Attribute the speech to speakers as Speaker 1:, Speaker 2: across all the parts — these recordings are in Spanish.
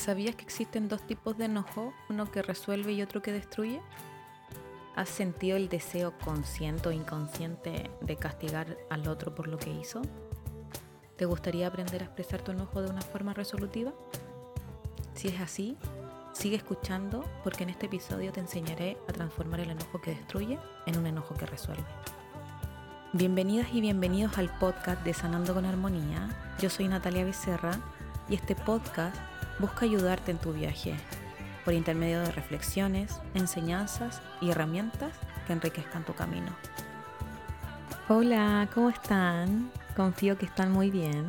Speaker 1: ¿Sabías que existen dos tipos de enojo, uno que resuelve y otro que destruye? ¿Has sentido el deseo consciente o inconsciente de castigar al otro por lo que hizo? ¿Te gustaría aprender a expresar tu enojo de una forma resolutiva? Si es así, sigue escuchando porque en este episodio te enseñaré a transformar el enojo que destruye en un enojo que resuelve. Bienvenidas y bienvenidos al podcast de Sanando con Armonía. Yo soy Natalia Becerra y este podcast busca ayudarte en tu viaje por intermedio de reflexiones, enseñanzas y herramientas que enriquezcan tu camino. Hola, ¿cómo están? Confío que están muy bien.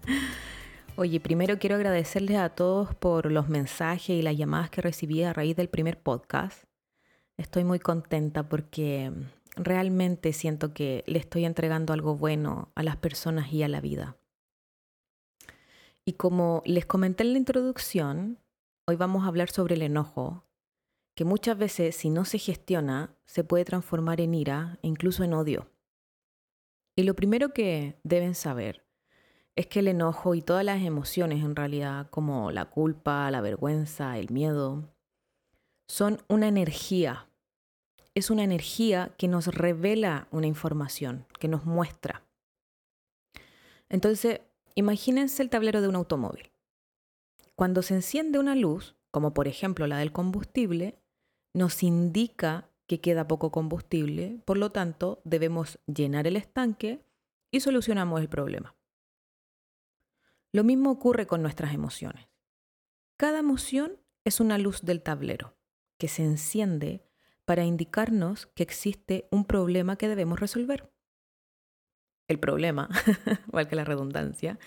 Speaker 1: Oye, primero quiero agradecerles a todos por los mensajes y las llamadas que recibí a raíz del primer podcast. Estoy muy contenta porque realmente siento que le estoy entregando algo bueno a las personas y a la vida. Y como les comenté en la introducción, hoy vamos a hablar sobre el enojo, que muchas veces si no se gestiona se puede transformar en ira e incluso en odio. Y lo primero que deben saber es que el enojo y todas las emociones en realidad, como la culpa, la vergüenza, el miedo, son una energía. Es una energía que nos revela una información, que nos muestra. Entonces, Imagínense el tablero de un automóvil. Cuando se enciende una luz, como por ejemplo la del combustible, nos indica que queda poco combustible, por lo tanto debemos llenar el estanque y solucionamos el problema. Lo mismo ocurre con nuestras emociones. Cada emoción es una luz del tablero que se enciende para indicarnos que existe un problema que debemos resolver. El problema, igual que la redundancia,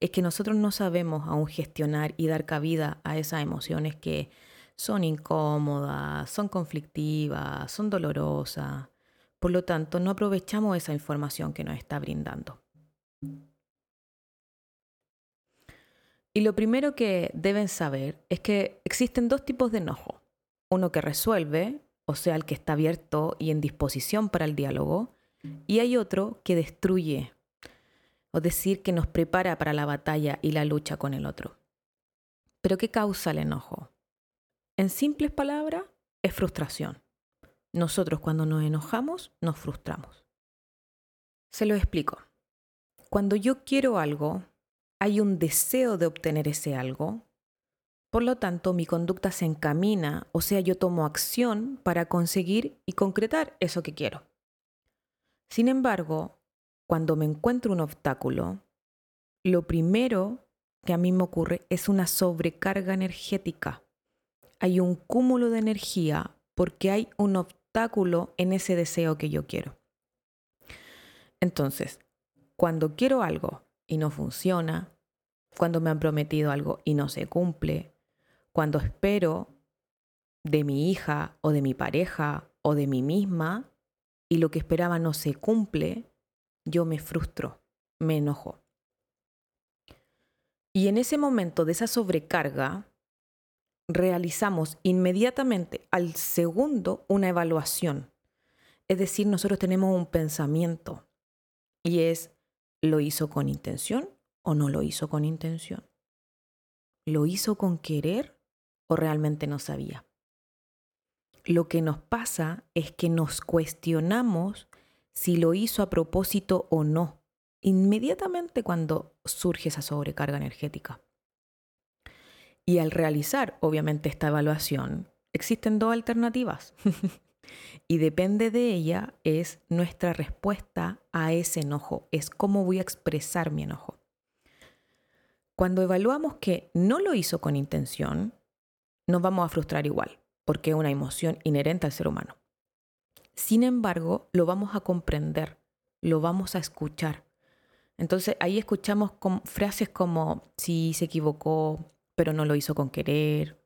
Speaker 1: es que nosotros no sabemos aún gestionar y dar cabida a esas emociones que son incómodas, son conflictivas, son dolorosas. Por lo tanto, no aprovechamos esa información que nos está brindando. Y lo primero que deben saber es que existen dos tipos de enojo. Uno que resuelve, o sea, el que está abierto y en disposición para el diálogo, y hay otro que destruye, o decir que nos prepara para la batalla y la lucha con el otro. ¿Pero qué causa el enojo? En simples palabras, es frustración. Nosotros cuando nos enojamos, nos frustramos. Se lo explico. Cuando yo quiero algo, hay un deseo de obtener ese algo. Por lo tanto, mi conducta se encamina, o sea, yo tomo acción para conseguir y concretar eso que quiero. Sin embargo, cuando me encuentro un obstáculo, lo primero que a mí me ocurre es una sobrecarga energética. Hay un cúmulo de energía porque hay un obstáculo en ese deseo que yo quiero. Entonces, cuando quiero algo y no funciona, cuando me han prometido algo y no se cumple, cuando espero de mi hija o de mi pareja o de mí misma y lo que esperaba no se cumple, yo me frustro, me enojo. Y en ese momento de esa sobrecarga, realizamos inmediatamente al segundo una evaluación. Es decir, nosotros tenemos un pensamiento y es, ¿lo hizo con intención o no lo hizo con intención? ¿Lo hizo con querer o realmente no sabía? Lo que nos pasa es que nos cuestionamos si lo hizo a propósito o no, inmediatamente cuando surge esa sobrecarga energética. Y al realizar, obviamente, esta evaluación, existen dos alternativas. y depende de ella es nuestra respuesta a ese enojo, es cómo voy a expresar mi enojo. Cuando evaluamos que no lo hizo con intención, nos vamos a frustrar igual porque es una emoción inherente al ser humano. Sin embargo, lo vamos a comprender, lo vamos a escuchar. Entonces ahí escuchamos frases como si se equivocó, pero no lo hizo con querer,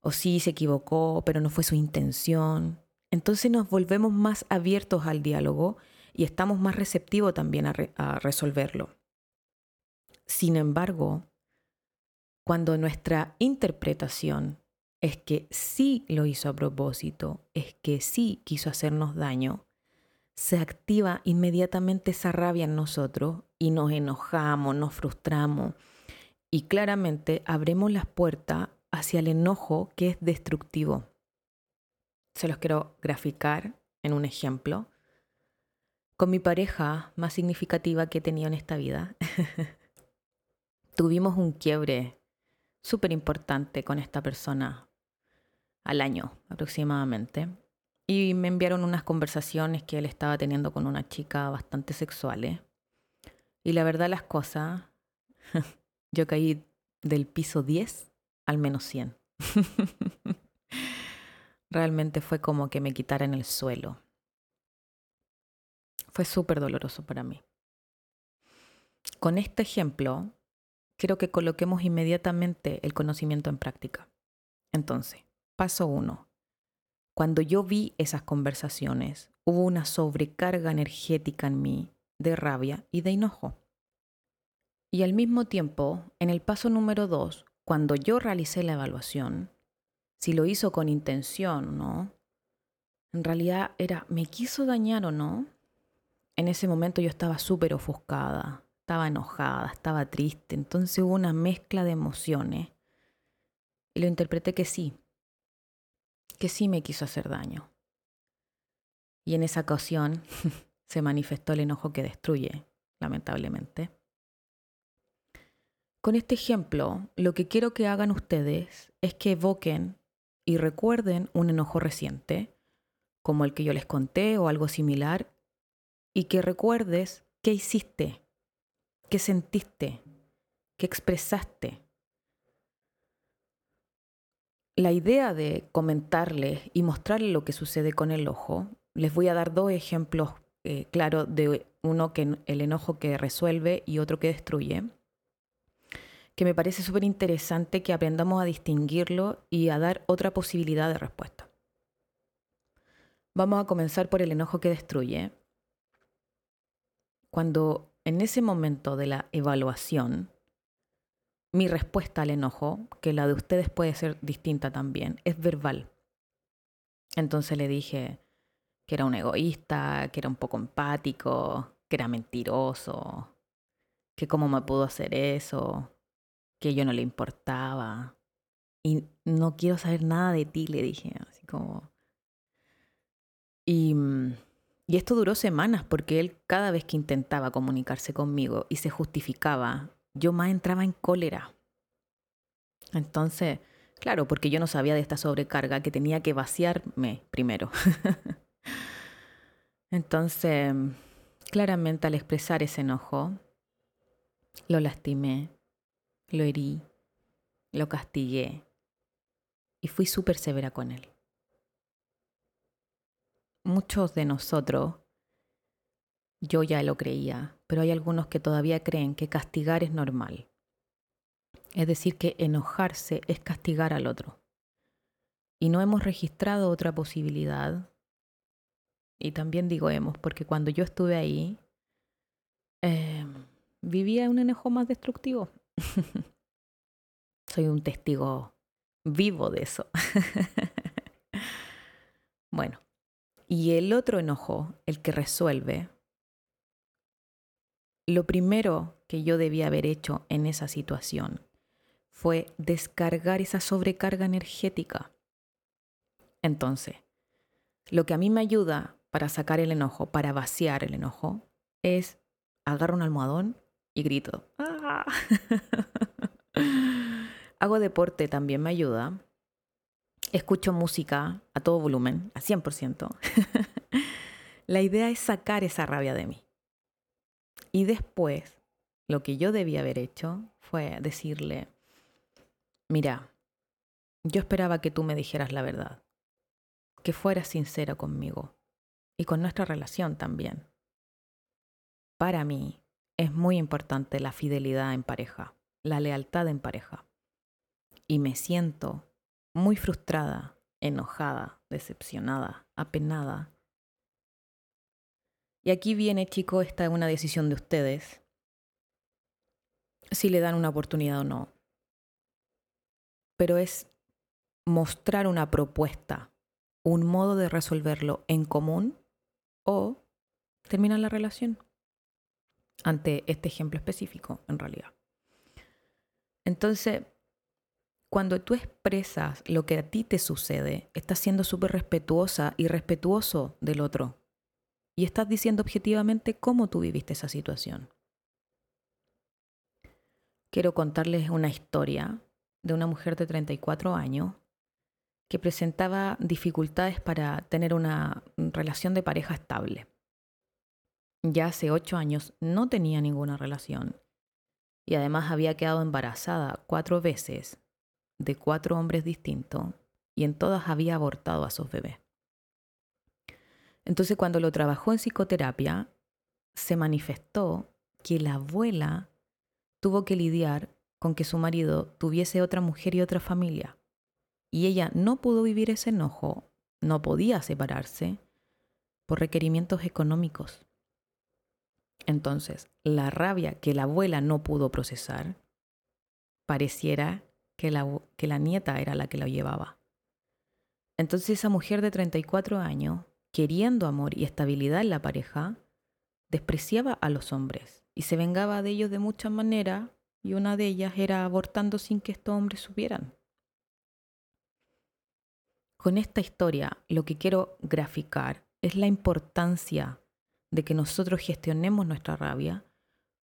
Speaker 1: o si se equivocó, pero no fue su intención. Entonces nos volvemos más abiertos al diálogo y estamos más receptivos también a, a resolverlo. Sin embargo, cuando nuestra interpretación es que sí lo hizo a propósito, es que sí quiso hacernos daño, se activa inmediatamente esa rabia en nosotros y nos enojamos, nos frustramos Y claramente abrimos las puertas hacia el enojo que es destructivo. Se los quiero graficar en un ejemplo. Con mi pareja más significativa que he tenido en esta vida, tuvimos un quiebre súper importante con esta persona al año aproximadamente. Y me enviaron unas conversaciones que él estaba teniendo con una chica bastante sexuales. Y la verdad las cosas, yo caí del piso 10 al menos 100. Realmente fue como que me quitaran el suelo. Fue súper doloroso para mí. Con este ejemplo, quiero que coloquemos inmediatamente el conocimiento en práctica. Entonces, paso uno. Cuando yo vi esas conversaciones, hubo una sobrecarga energética en mí de rabia y de enojo. Y al mismo tiempo, en el paso número dos, cuando yo realicé la evaluación, si lo hizo con intención no, en realidad era, ¿me quiso dañar o no? En ese momento yo estaba súper ofuscada, estaba enojada, estaba triste, entonces hubo una mezcla de emociones. Y lo interpreté que sí, que sí me quiso hacer daño. Y en esa ocasión se manifestó el enojo que destruye, lamentablemente. Con este ejemplo, lo que quiero que hagan ustedes es que evoquen y recuerden un enojo reciente, como el que yo les conté o algo similar, y que recuerdes qué hiciste, qué sentiste, qué expresaste. La idea de comentarles y mostrarles lo que sucede con el ojo, les voy a dar dos ejemplos eh, claros de uno que el enojo que resuelve y otro que destruye que me parece súper interesante que aprendamos a distinguirlo y a dar otra posibilidad de respuesta. Vamos a comenzar por el enojo que destruye. Cuando en ese momento de la evaluación, mi respuesta al enojo, que la de ustedes puede ser distinta también, es verbal. Entonces le dije que era un egoísta, que era un poco empático, que era mentiroso, que cómo me pudo hacer eso, que yo no le importaba. Y no quiero saber nada de ti, le dije, así como... Y, mm, y esto duró semanas porque él cada vez que intentaba comunicarse conmigo y se justificaba, yo más entraba en cólera. Entonces, claro, porque yo no sabía de esta sobrecarga que tenía que vaciarme primero. Entonces, claramente al expresar ese enojo, lo lastimé, lo herí, lo castigué y fui súper severa con él. Muchos de nosotros, yo ya lo creía, pero hay algunos que todavía creen que castigar es normal. Es decir, que enojarse es castigar al otro. Y no hemos registrado otra posibilidad. Y también digo hemos, porque cuando yo estuve ahí, eh, vivía un enojo más destructivo. Soy un testigo vivo de eso. bueno, y el otro enojo, el que resuelve, lo primero que yo debía haber hecho en esa situación fue descargar esa sobrecarga energética. Entonces, lo que a mí me ayuda para sacar el enojo, para vaciar el enojo, es agarro un almohadón y grito. ¡Ah! Hago deporte, también me ayuda. Escucho música a todo volumen, a 100%. La idea es sacar esa rabia de mí. Y después, lo que yo debía haber hecho fue decirle, mira, yo esperaba que tú me dijeras la verdad, que fueras sincera conmigo y con nuestra relación también. Para mí es muy importante la fidelidad en pareja la lealtad en pareja. Y me siento muy frustrada, enojada, decepcionada, apenada. Y aquí viene, chicos, esta es una decisión de ustedes. Si le dan una oportunidad o no. Pero es mostrar una propuesta, un modo de resolverlo en común o terminar la relación. Ante este ejemplo específico, en realidad. Entonces, cuando tú expresas lo que a ti te sucede, estás siendo súper respetuosa y respetuoso del otro. Y estás diciendo objetivamente cómo tú viviste esa situación. Quiero contarles una historia de una mujer de 34 años que presentaba dificultades para tener una relación de pareja estable. Ya hace ocho años no tenía ninguna relación y además había quedado embarazada cuatro veces de cuatro hombres distintos y en todas había abortado a sus bebés. Entonces cuando lo trabajó en psicoterapia, se manifestó que la abuela tuvo que lidiar con que su marido tuviese otra mujer y otra familia. Y ella no pudo vivir ese enojo, no podía separarse por requerimientos económicos. Entonces, la rabia que la abuela no pudo procesar, pareciera que la, que la nieta era la que la llevaba. Entonces esa mujer de 34 años, queriendo amor y estabilidad en la pareja, despreciaba a los hombres y se vengaba de ellos de muchas maneras y una de ellas era abortando sin que estos hombres supieran. Con esta historia lo que quiero graficar es la importancia de que nosotros gestionemos nuestra rabia,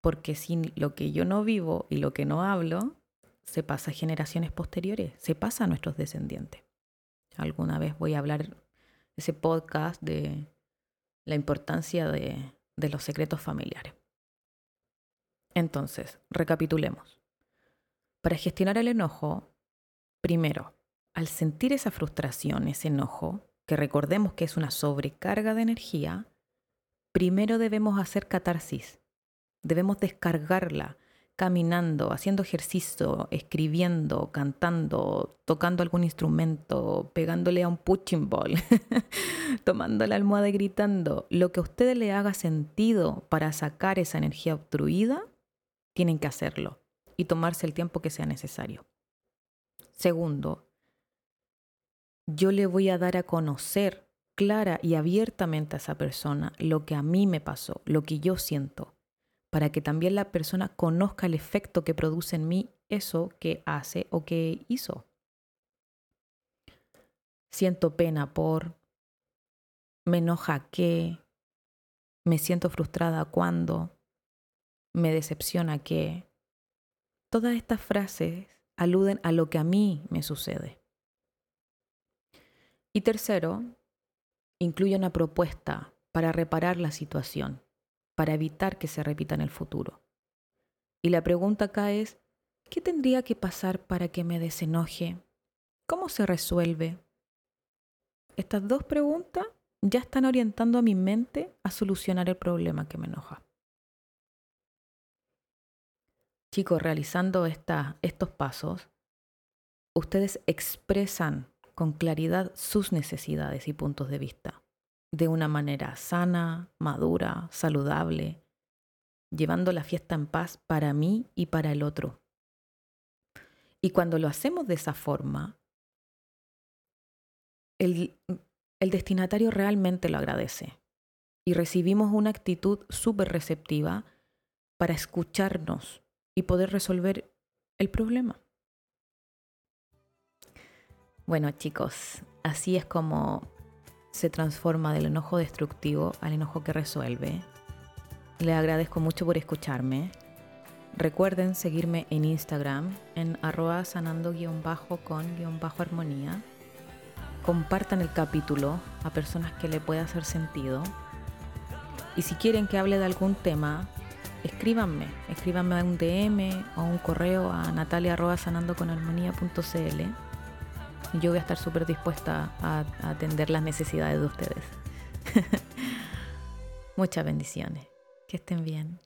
Speaker 1: porque sin lo que yo no vivo y lo que no hablo, se pasa a generaciones posteriores, se pasa a nuestros descendientes. Alguna vez voy a hablar ese podcast de la importancia de, de los secretos familiares. Entonces, recapitulemos. Para gestionar el enojo, primero, al sentir esa frustración, ese enojo, que recordemos que es una sobrecarga de energía, primero debemos hacer catarsis. Debemos descargarla caminando, haciendo ejercicio, escribiendo, cantando, tocando algún instrumento, pegándole a un punching ball, tomando la almohada y gritando. Lo que a ustedes le haga sentido para sacar esa energía obstruida, tienen que hacerlo y tomarse el tiempo que sea necesario. Segundo, yo le voy a dar a conocer clara y abiertamente a esa persona lo que a mí me pasó, lo que yo siento para que también la persona conozca el efecto que produce en mí eso que hace o que hizo. Siento pena por, me enoja que, me siento frustrada cuando, me decepciona que. Todas estas frases aluden a lo que a mí me sucede. Y tercero, incluye una propuesta para reparar la situación para evitar que se repita en el futuro. Y la pregunta acá es, ¿qué tendría que pasar para que me desenoje? ¿Cómo se resuelve? Estas dos preguntas ya están orientando a mi mente a solucionar el problema que me enoja. Chicos, realizando estos pasos, ustedes expresan con claridad sus necesidades y puntos de vista de una manera sana, madura, saludable, llevando la fiesta en paz para mí y para el otro. Y cuando lo hacemos de esa forma, el, destinatario realmente lo agradece y recibimos una actitud súper receptiva para escucharnos y poder resolver el problema. Bueno chicos, así es como se transforma del enojo destructivo al enojo que resuelve. Le agradezco mucho por escucharme. Recuerden seguirme en Instagram en arroba sanando-con-armonía. Compartan el capítulo a personas que le pueda hacer sentido. Y si quieren que hable de algún tema, escríbanme. Escríbanme un DM o un correo a natalia.sanandoconarmonía.cl yo voy a estar súper dispuesta a, atender las necesidades de ustedes. Muchas bendiciones. Que estén bien.